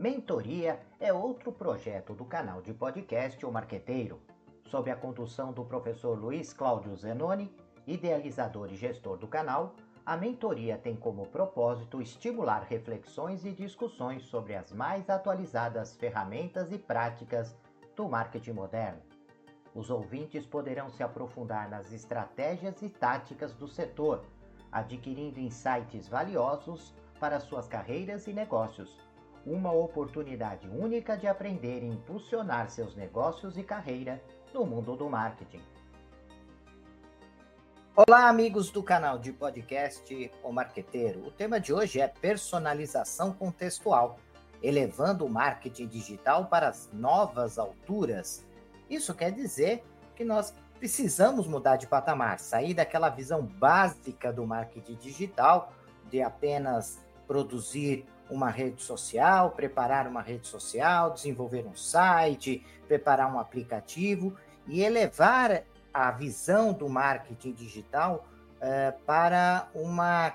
Mentoria é outro projeto do canal de podcast O Marqueteiro, sob a condução do professor Luiz Cláudio Zenoni, idealizador e gestor do canal. A mentoria tem como propósito estimular reflexões e discussões sobre as mais atualizadas ferramentas e práticas do marketing moderno. Os ouvintes poderão se aprofundar nas estratégias e táticas do setor, adquirindo insights valiosos para suas carreiras e negócios uma oportunidade única de aprender e impulsionar seus negócios e carreira no mundo do marketing. Olá, amigos do canal de podcast O Marqueteiro. O tema de hoje é personalização contextual, elevando o marketing digital para as novas alturas. Isso quer dizer que nós precisamos mudar de patamar, sair daquela visão básica do marketing digital, de apenas produzir uma rede social, preparar uma rede social, desenvolver um site, preparar um aplicativo e elevar a visão do marketing digital uh, para uma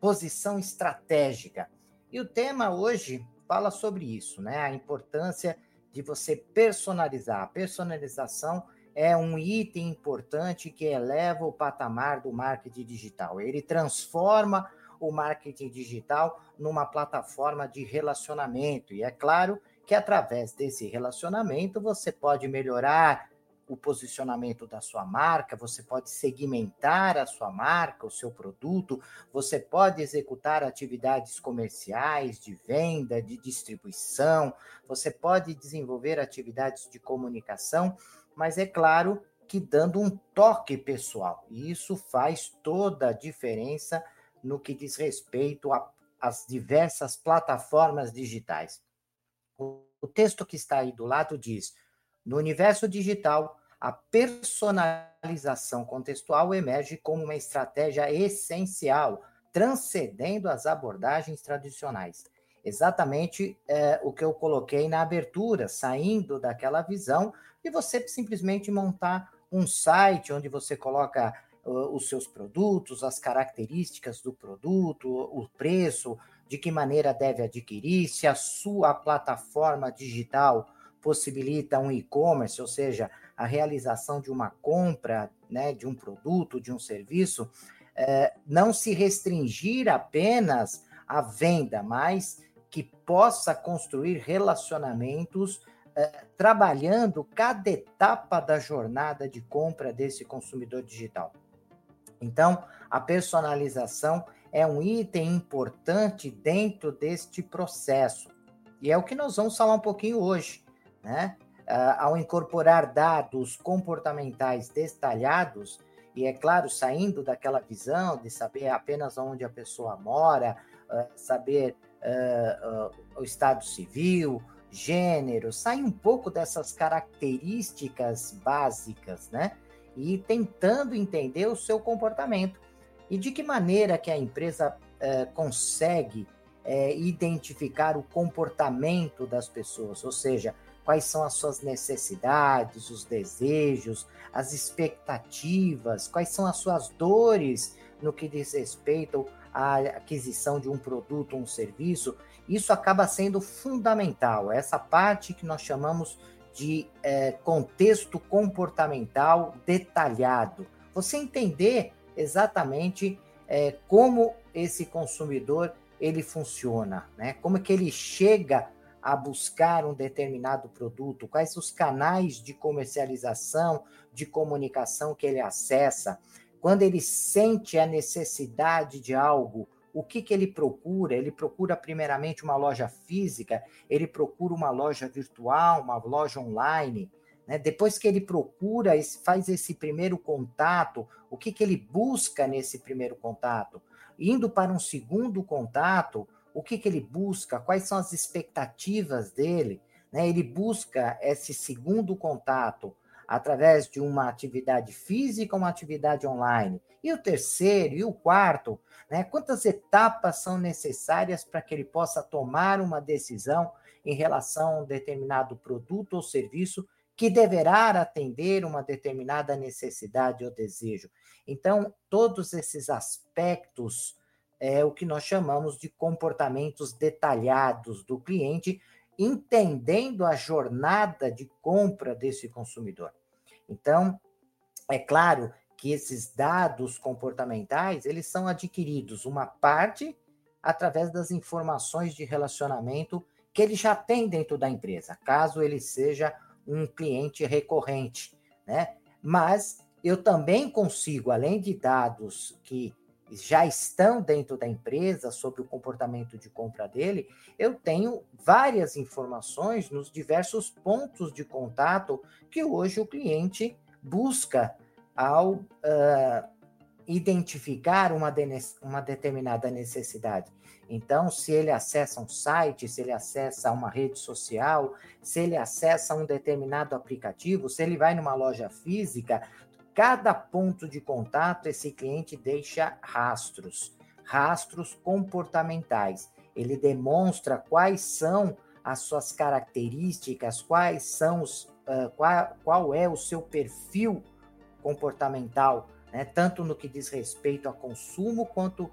posição estratégica. E o tema hoje fala sobre isso, né? A importância de você personalizar. A personalização é um item importante que eleva o patamar do marketing digital. Ele transforma o marketing digital numa plataforma de relacionamento. E é claro que através desse relacionamento você pode melhorar o posicionamento da sua marca, você pode segmentar a sua marca, o seu produto, você pode executar atividades comerciais, de venda, de distribuição, você pode desenvolver às de comunicação, mas é claro que dando um toque pessoal. E isso faz toda a diferença no que diz respeito às diversas plataformas digitais. O, texto que está aí do lado diz: no universo digital, a personalização contextual emerge como uma estratégia essencial, transcendendo as abordagens tradicionais. Exatamente é, o que eu coloquei na abertura, saindo daquela visão de você simplesmente montar um site onde você coloca os seus produtos, as características do produto, o preço, de que maneira deve adquirir, se a sua plataforma digital possibilita um e-commerce, ou seja, a realização de uma compra né, de um produto, de um serviço, não se restringir apenas à venda, mas que possa construir relacionamentos trabalhando cada etapa da jornada de compra desse consumidor digital. Então, a personalização é um item importante dentro deste processo. E é o que nós vamos falar um pouquinho hoje, né? Uh, ao incorporar dados comportamentais detalhados, e é claro, saindo daquela visão de saber apenas onde a pessoa mora, uh, saber uh, o estado civil, gênero, sai um pouco dessas características básicas, né? E tentando entender o seu comportamento. E de que maneira que a empresa é, consegue é, identificar o comportamento das pessoas, ou seja, quais são as suas necessidades, os desejos, as expectativas, quais são as suas dores no que diz respeito à aquisição de um produto um serviço, isso acaba sendo fundamental. Essa parte que nós chamamos de é, contexto comportamental detalhado. Você entender exatamente é, como esse consumidor ele funciona, né? Como é que ele chega a buscar um determinado produto, quais os canais de comercialização, de comunicação que ele acessa, quando ele sente a necessidade de algo, o que, que ele procura? Ele procura primeiramente uma loja física, ele procura uma loja virtual, uma loja online. Né? Depois que ele procura, faz esse primeiro contato, o que, que ele busca nesse primeiro contato? Indo para um segundo contato, o que, que ele busca? Quais são as expectativas dele? Né? Ele busca esse segundo contato através de uma atividade física, uma atividade online. E o terceiro e o quarto, né? Quantas etapas são necessárias para que ele possa tomar uma decisão em relação a um determinado produto ou serviço que deverá atender uma determinada necessidade ou desejo. Então, todos esses aspectos é o que nós chamamos de comportamentos detalhados do cliente, entendendo a jornada de compra desse consumidor. Então, é claro que esses dados comportamentais, eles são adquiridos uma parte através das informações de relacionamento que ele já tem dentro da empresa, caso ele seja um cliente recorrente, né? Mas eu também consigo, além de dados que já estão dentro da empresa sobre o comportamento de compra dele, eu tenho várias informações nos diversos pontos de contato que hoje o cliente busca ao uh, identificar uma, uma determinada necessidade. Então, se ele acessa um site, se ele acessa uma rede social, se ele acessa um determinado aplicativo, se ele vai numa loja física, cada ponto de contato esse cliente deixa rastros, rastros comportamentais. Ele demonstra quais são as suas características, quais são os, uh, qual, qual é o seu perfil comportamental, né? tanto no que diz respeito a consumo quanto uh,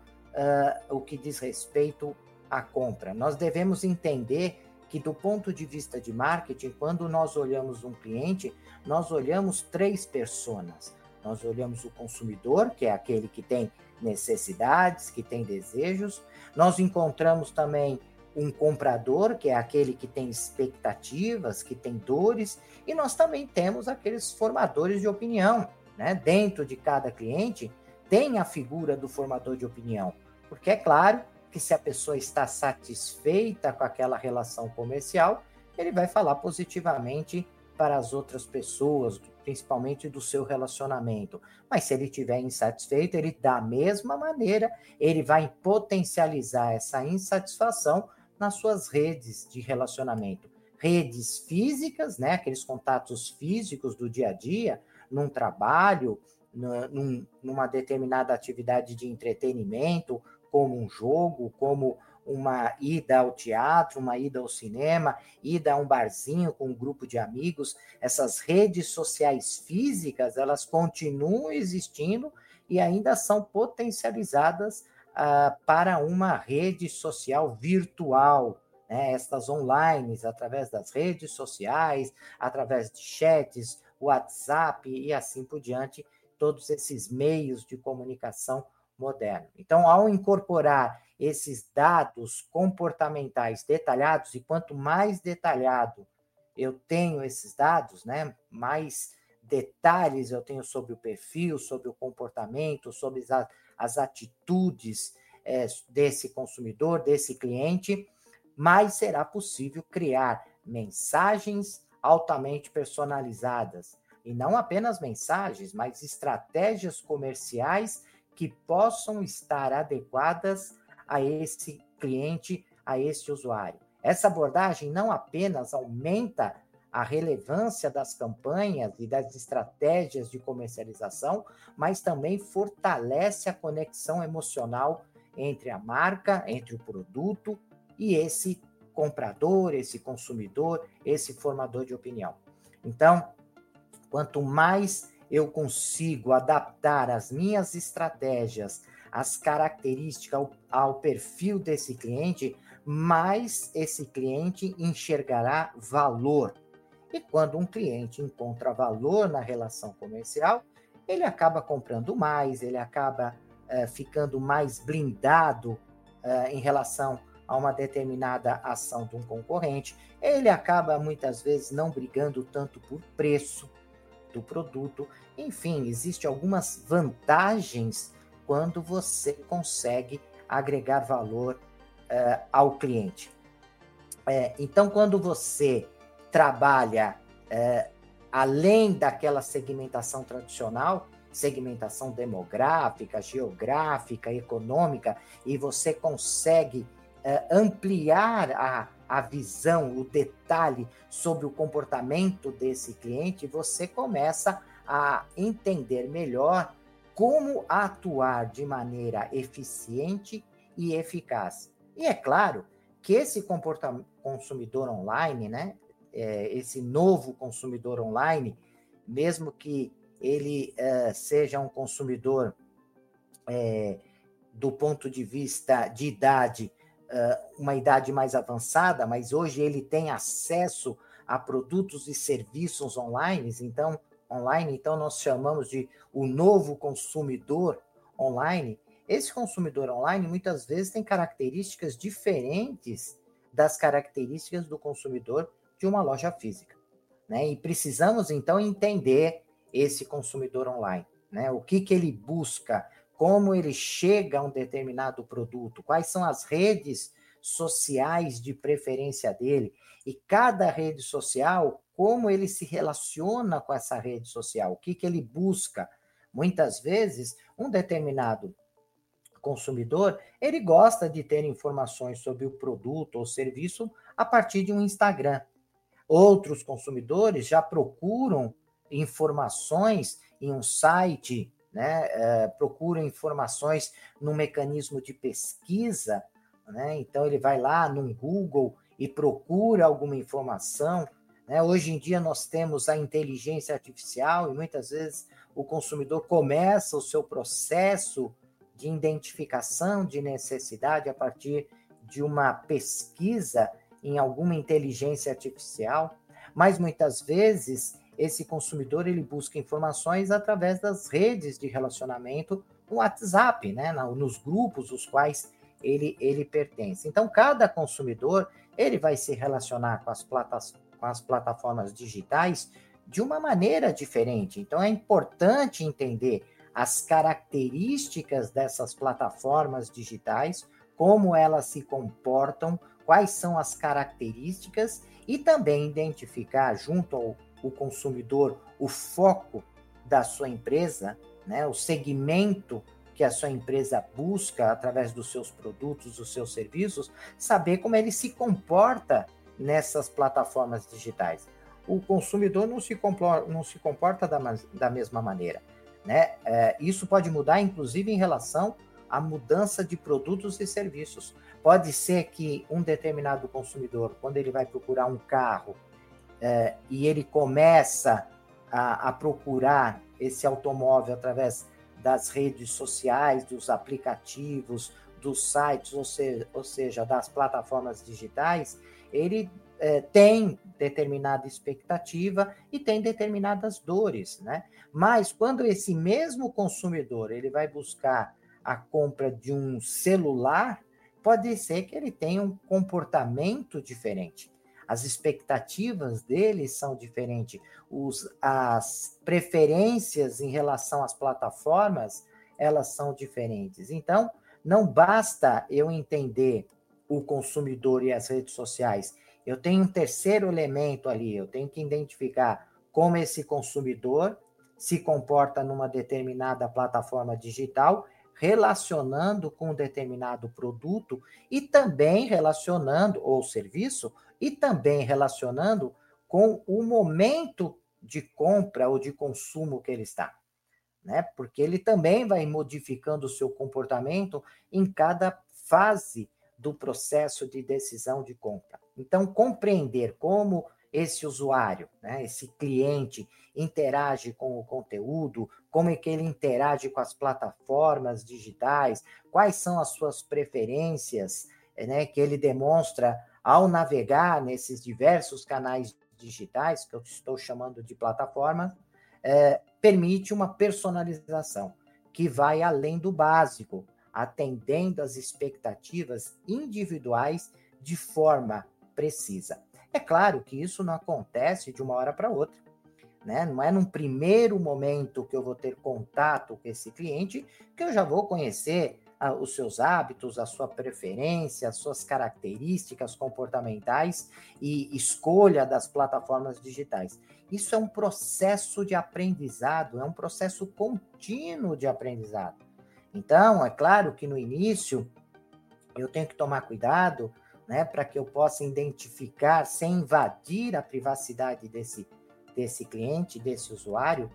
o que diz respeito à compra. Nós devemos entender que, do ponto de vista de marketing, quando nós olhamos um cliente, nós olhamos três personas. Nós olhamos o consumidor, que é aquele que tem necessidades, que tem desejos. Nós encontramos também um comprador, que é aquele que tem expectativas, que tem dores. E nós também temos aqueles formadores de opinião, né? Dentro de cada cliente tem a figura do formador de opinião, porque é claro que se a pessoa está satisfeita com aquela relação comercial, ele vai falar positivamente para as outras pessoas, principalmente do seu relacionamento. Mas se ele estiver insatisfeito, ele da mesma maneira, ele vai potencializar essa insatisfação nas suas redes de relacionamento. Redes físicas, né, aqueles contatos físicos do dia a dia, num trabalho, num, numa determinada atividade de entretenimento, como um jogo, como uma ida ao teatro, uma ida ao cinema, ida a um barzinho com um grupo de amigos, essas redes sociais físicas, elas continuam existindo e ainda são potencializadas ah, para uma rede social virtual, né? estas online, através das redes sociais, através de chats, WhatsApp e assim por diante, todos esses meios de comunicação moderno. Então, ao incorporar esses dados comportamentais detalhados, e quanto mais detalhado eu tenho esses dados, né, mais detalhes eu tenho sobre o perfil, sobre o comportamento, sobre as, as atitudes é, desse consumidor, desse cliente, mais será possível criar mensagens altamente personalizadas. E não apenas mensagens, mas estratégias comerciais que possam estar adequadas a esse cliente, a esse usuário. Essa abordagem não apenas aumenta a relevância das campanhas e das estratégias de comercialização, mas também fortalece a conexão emocional entre a marca, entre o produto e esse comprador, esse consumidor, esse formador de opinião. Então, quanto mais eu consigo adaptar as minhas estratégias, as características ao, ao perfil desse cliente, mais esse cliente enxergará valor. E quando um cliente encontra valor na relação comercial, ele acaba comprando mais, ele acaba uh, ficando mais blindado uh, em relação a uma determinada ação de um concorrente, ele acaba muitas vezes não brigando tanto por preço do produto. Enfim, existem algumas vantagens quando você consegue agregar valor uh, ao cliente. É, então, quando você trabalha é, além daquela segmentação tradicional, segmentação demográfica, geográfica, econômica, e você consegue é, ampliar a, a visão, o detalhe sobre o comportamento desse cliente, você começa a entender melhor como atuar de maneira eficiente e eficaz. E é claro que esse consumidor online, né, é, esse novo consumidor online, mesmo que ele é, seja um consumidor é, do ponto de vista de idade, uma idade mais avançada, mas hoje ele tem acesso a produtos e serviços online, então online, então nós chamamos de o novo consumidor online. Esse consumidor online muitas vezes tem características diferentes das características do consumidor de uma loja física, né? E precisamos então entender esse consumidor online, né? O que que ele busca, como ele chega a um determinado produto, quais são as redes sociais de preferência dele e cada rede social, como ele se relaciona com essa rede social, o que, que ele busca. Muitas vezes, um determinado consumidor, ele gosta de ter informações sobre o produto ou serviço a partir de um Instagram. Outros consumidores já procuram informações em um site né, é, procura informações no mecanismo de pesquisa, né? então ele vai lá no Google e procura alguma informação. Né? Hoje em dia nós temos a inteligência artificial e muitas vezes o consumidor começa o seu processo de identificação de necessidade a partir de uma pesquisa em alguma inteligência artificial, mas muitas vezes esse consumidor ele busca informações através das redes de relacionamento no WhatsApp, né, nos grupos os quais ele, ele pertence. Então, cada consumidor ele vai se relacionar com as, platas, com as plataformas digitais de uma maneira diferente. Então, é importante entender as características dessas plataformas digitais, como elas se comportam, quais são as características e também identificar junto ao o consumidor o foco da sua empresa, né, o segmento que a sua empresa busca através dos seus produtos, dos seus serviços, saber como ele se comporta nessas plataformas digitais. O consumidor não se comporta, não se comporta da, da mesma maneira. Né? É, isso pode mudar, inclusive, em relação à mudança de produtos e serviços. Pode ser que um determinado consumidor, quando ele vai procurar um carro, é, e ele começa a, a, procurar esse automóvel através das redes sociais, dos aplicativos, dos sites, ou seja, ou seja das plataformas digitais, ele é, tem determinada expectativa e tem determinadas dores, né? Mas quando esse mesmo consumidor ele vai buscar a compra de um celular, pode ser que ele tenha um comportamento diferente as expectativas deles são diferentes, os, as preferências em relação às plataformas, elas são diferentes. Então, não basta eu entender o consumidor e as redes sociais. Eu tenho um terceiro elemento ali, eu tenho que identificar como esse consumidor se comporta numa determinada plataforma digital, relacionando com um determinado produto e também relacionando ou serviço e também relacionando com o momento de compra ou de consumo que ele está. Né? Porque ele também vai modificando o seu comportamento em cada fase do processo de decisão de compra. Então, compreender como esse usuário, né, esse cliente interage com o conteúdo, como é que ele interage com as plataformas digitais, quais são as suas preferências, né, que ele demonstra ao navegar nesses diversos canais digitais, que eu estou chamando de plataforma, é, permite uma personalização que vai além do básico, atendendo às expectativas individuais de forma precisa. É claro que isso não acontece de uma hora para outra. Né? Não é num primeiro momento que eu vou ter contato com esse cliente que eu já vou conhecer os seus hábitos, a sua preferência, as suas características comportamentais e escolha das plataformas digitais. Isso é um processo de aprendizado, é um processo contínuo de aprendizado. Então, é claro que no início eu tenho que tomar cuidado, né, para que eu possa identificar sem invadir a privacidade desse desse cliente, desse usuário,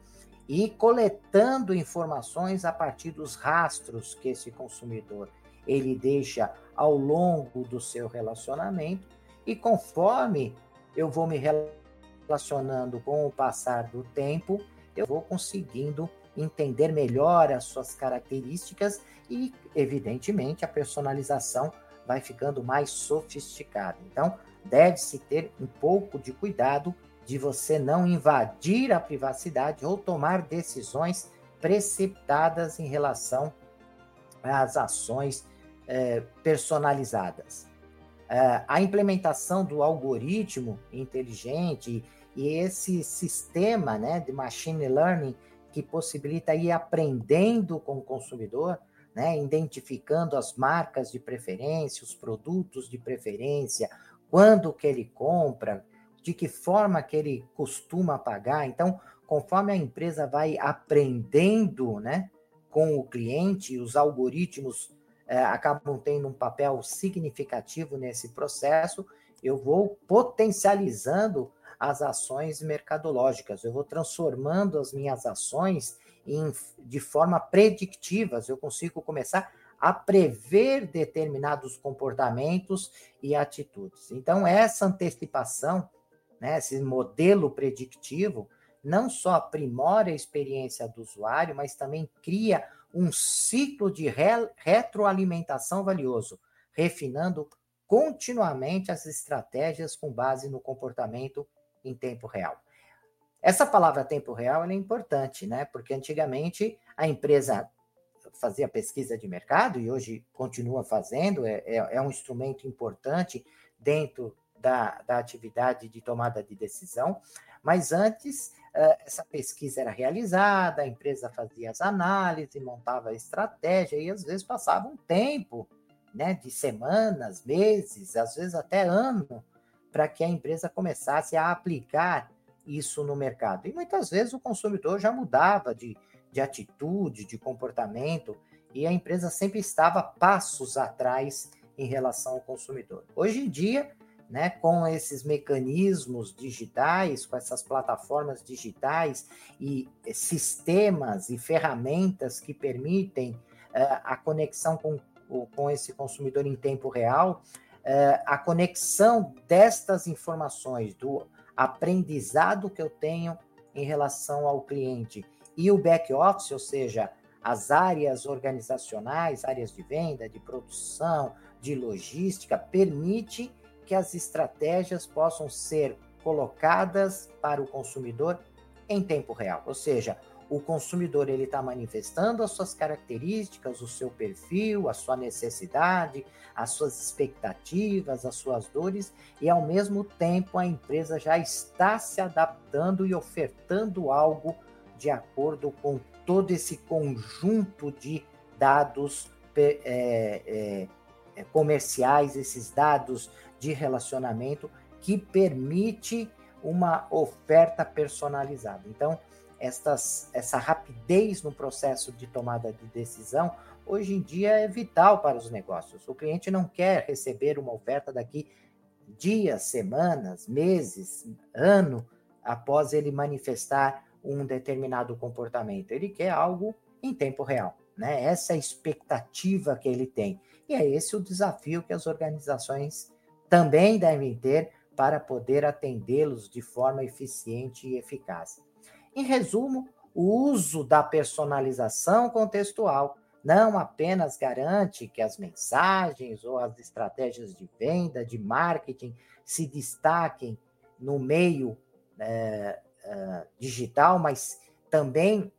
e coletando informações a partir dos rastros que esse consumidor ele deixa ao longo do seu relacionamento e conforme eu vou me relacionando com o passar do tempo, eu vou conseguindo entender melhor as suas características e, evidentemente, a personalização vai ficando mais sofisticada. Então, deve-se ter um pouco de cuidado de você não invadir a privacidade ou tomar decisões precipitadas em relação às ações é, personalizadas. É, a implementação do algoritmo inteligente e esse sistema né, de machine learning que possibilita ir aprendendo com o consumidor, né, identificando as marcas de preferência, os produtos de preferência, quando que ele compra, de que forma que ele costuma pagar. Então, conforme a empresa vai aprendendo, né, com o cliente, os algoritmos é, acabam tendo um papel significativo nesse processo. Eu vou potencializando as ações mercadológicas, eu vou transformando as minhas ações em, de forma predictivas, eu consigo começar a prever determinados comportamentos e atitudes. Então, essa antecipação, né, esse modelo predictivo, não só aprimora a experiência do usuário, mas também cria um ciclo de re retroalimentação valioso, refinando continuamente as estratégias com base no comportamento em tempo real. Essa palavra tempo real é importante, né? Porque antigamente a empresa fazia pesquisa de mercado e hoje continua fazendo, é, é, é um instrumento importante dentro da, da atividade de tomada de decisão, mas antes uh, essa pesquisa era realizada, a empresa fazia as análises, montava a estratégia e às vezes passava um tempo, né, de semanas, meses, às vezes até ano, para que a empresa começasse a aplicar isso no mercado. E muitas vezes o consumidor já mudava de, de atitude, de comportamento, e a empresa sempre estava passos atrás em relação ao consumidor. Hoje em dia, né, com esses mecanismos digitais, com essas plataformas digitais e sistemas e ferramentas que permitem uh, a conexão com, com esse consumidor em tempo real, uh, a conexão destas informações, do aprendizado que eu tenho em relação ao cliente e o back office, ou seja, as áreas organizacionais, áreas de venda, de produção, de logística, permite que as estratégias possam ser colocadas para o consumidor em tempo real. Ou seja, o consumidor ele está manifestando as suas características, o seu perfil, a sua necessidade, as suas expectativas, as suas dores, e ao mesmo tempo a empresa já está se adaptando e ofertando algo de acordo com todo esse conjunto de dados é, é, é, comerciais, esses dados de relacionamento que permite uma oferta personalizada. Então, estas, essa rapidez no processo de tomada de decisão, hoje em dia é vital para os negócios. O cliente não quer receber uma oferta daqui dias, semanas, meses, ano após ele manifestar um determinado comportamento. Ele quer algo em tempo real, né? Essa é a expectativa que ele tem. E é esse o desafio que as organizações também devem ter para poder atendê-los de forma eficiente e eficaz. Em resumo, o uso da personalização contextual não apenas garante que as mensagens ou as estratégias de venda, de marketing se destaquem no meio é, é, digital, mas também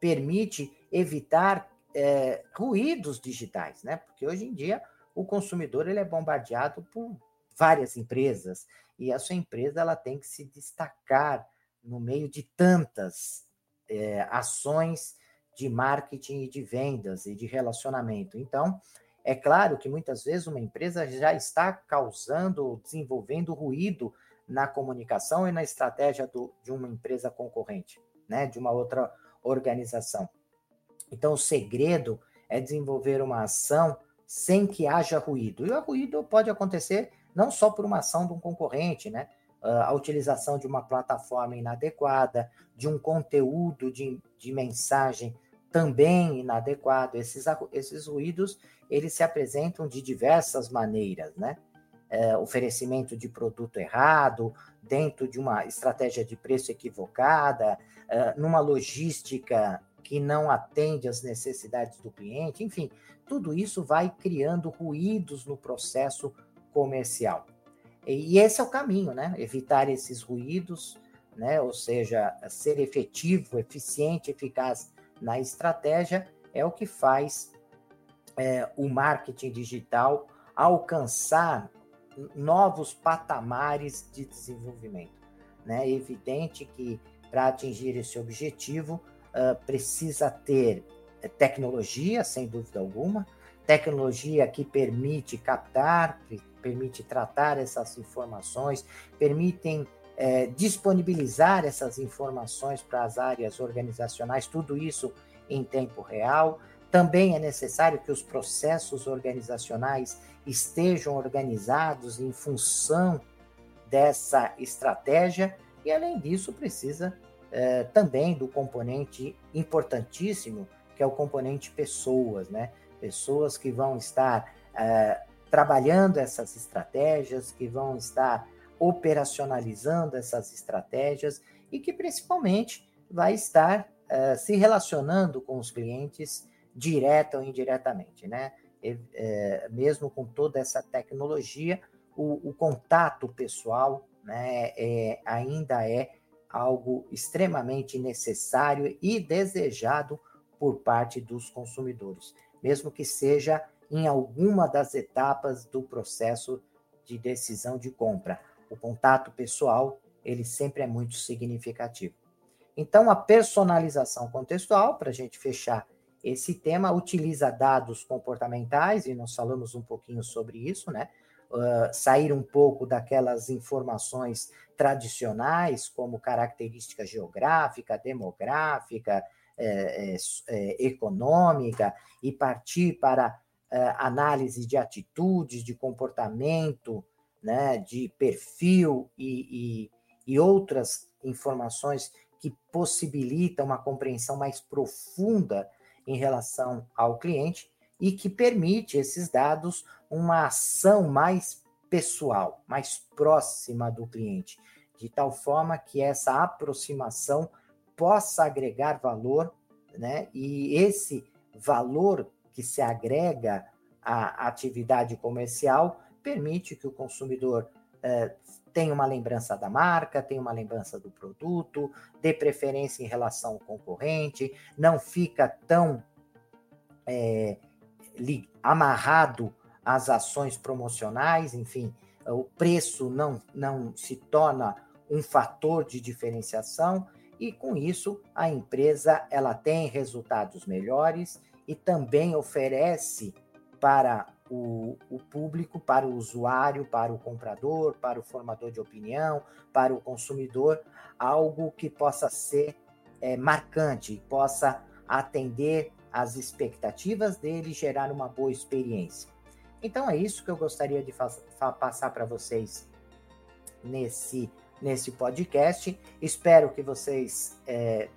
permite evitar é, ruídos digitais, né? Porque hoje em dia o consumidor ele é bombardeado por várias empresas e a sua empresa ela tem que se destacar no meio de tantas é, ações de marketing e de vendas e de relacionamento. Então, é claro que muitas vezes uma empresa já está causando, desenvolvendo ruído na comunicação e na estratégia do, de uma empresa concorrente, né, de uma outra organização. Então, o segredo é desenvolver uma ação sem que haja ruído. E o ruído pode acontecer não só por uma ação de um concorrente, né? A utilização de uma plataforma inadequada, de um conteúdo de, de mensagem também inadequado. Esses, esses ruídos, eles se apresentam de diversas maneiras, né? É, oferecimento de produto errado, dentro de uma estratégia de preço equivocada, é, numa logística que não atende às necessidades do cliente, enfim, tudo isso vai criando ruídos no processo comercial. E esse é o caminho, né? Evitar esses ruídos, né? Ou seja, ser efetivo, eficiente, eficaz na estratégia é o que faz é, o marketing digital alcançar novos patamares de desenvolvimento. Né? É evidente que para atingir esse objetivo uh, precisa ter tecnologia, sem dúvida alguma, tecnologia que permite captar, permite tratar essas informações, permitem é, disponibilizar essas informações para as áreas organizacionais, tudo isso em tempo real. Também é necessário que os processos organizacionais estejam organizados em função dessa estratégia, e além disso, precisa é, também do componente importantíssimo, que é o componente pessoas, né? Pessoas que vão estar é, trabalhando essas estratégias, que vão estar operacionalizando essas estratégias e que principalmente vai estar uh, se relacionando com os clientes direta ou indiretamente, né? E, é, mesmo com toda essa tecnologia, o, o contato pessoal né, é, ainda é algo extremamente necessário e desejado por parte dos consumidores, mesmo que seja em alguma das etapas do processo de decisão de compra. O contato pessoal, ele sempre é muito significativo. Então, a personalização contextual, para a gente fechar esse tema, utiliza dados comportamentais, e nós falamos um pouquinho sobre isso, né? Uh, sair um pouco daquelas informações tradicionais, como característica geográfica, demográfica, é, é, é, econômica, e partir para análise de atitudes, de comportamento, né, de perfil e, e, e outras informações que possibilitam uma compreensão mais profunda em relação ao cliente e que permite esses dados uma ação mais pessoal, mais próxima do cliente, de tal forma que essa aproximação possa agregar valor, né? E esse valor que se agrega à atividade comercial permite que o consumidor eh, tenha uma lembrança da marca, tenha uma lembrança do produto, dê preferência em relação ao concorrente, não fica tão li, amarrado às ações promocionais, enfim, o preço não, não se torna um fator de diferenciação e com isso a empresa ela tem resultados melhores e também oferece para o, o, público, para o usuário, para o comprador, para o formador de opinião, para o consumidor, algo que possa ser é, marcante, possa atender às expectativas dele gerar uma boa experiência. Então é isso que eu gostaria de passar para vocês nesse, nesse podcast. Espero que vocês é,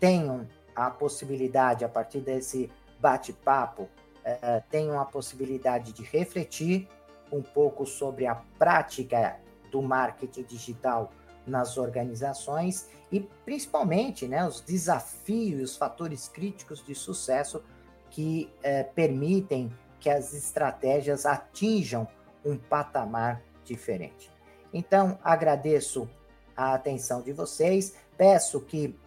tenham a possibilidade, a partir desse bate-papo, é, tenham a possibilidade de refletir um pouco sobre a prática do marketing digital nas organizações e principalmente né, os desafios, os fatores críticos de sucesso que é, permitem que as estratégias atinjam um patamar diferente. Então, agradeço a atenção de vocês, peço que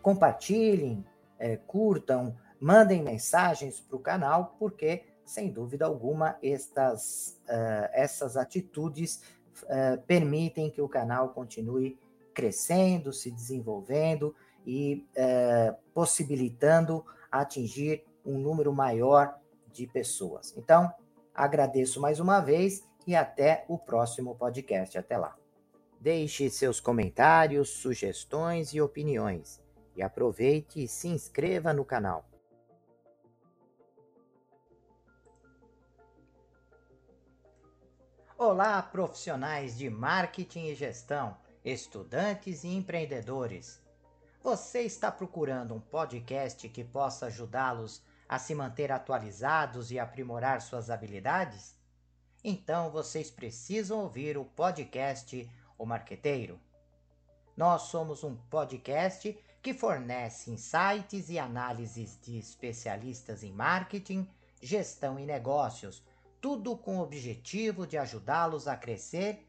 compartilhem, é, curtam, mandem mensagens para o canal, porque, sem dúvida alguma, estas, uh, essas atitudes uh, permitem que o canal continue crescendo, se desenvolvendo e uh, possibilitando atingir um número maior de pessoas. Então, agradeço mais uma vez e até o próximo podcast. Até lá. Deixe seus comentários, sugestões e opiniões. E aproveite e se inscreva no canal. Olá, profissionais de marketing e gestão, estudantes e empreendedores. Você está procurando um podcast que possa ajudá-los a se manter atualizados e aprimorar suas habilidades? Então vocês precisam ouvir o podcast O Marqueteiro. Nós somos um podcast que fornece insights e análises de especialistas em marketing, gestão e negócios, tudo com o objetivo de ajudá-los a crescer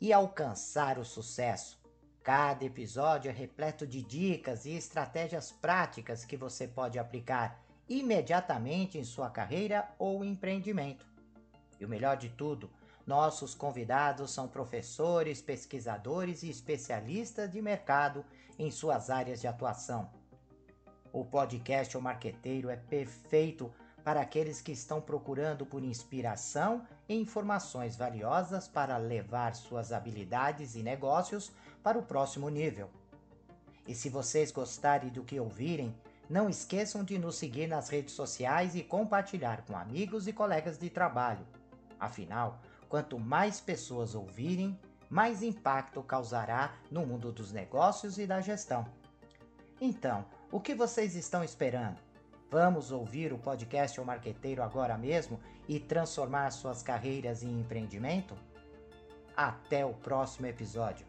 e alcançar o sucesso. Cada episódio é repleto de dicas e estratégias práticas que você pode aplicar imediatamente em sua carreira ou empreendimento. E o melhor de tudo, nossos convidados são professores, pesquisadores e especialistas de mercado em suas áreas de atuação. O podcast O Marqueteiro é perfeito para aqueles que estão procurando por inspiração e informações valiosas para levar suas habilidades e negócios para o próximo nível. E se vocês gostarem do que ouvirem, não esqueçam de nos seguir nas redes sociais e compartilhar com amigos e colegas de trabalho. Afinal, Quanto mais pessoas ouvirem, mais impacto causará no mundo dos negócios e da gestão. Então, o que vocês estão esperando? Vamos ouvir o podcast O Marqueteiro agora mesmo e transformar suas carreiras em empreendimento? Até o próximo episódio.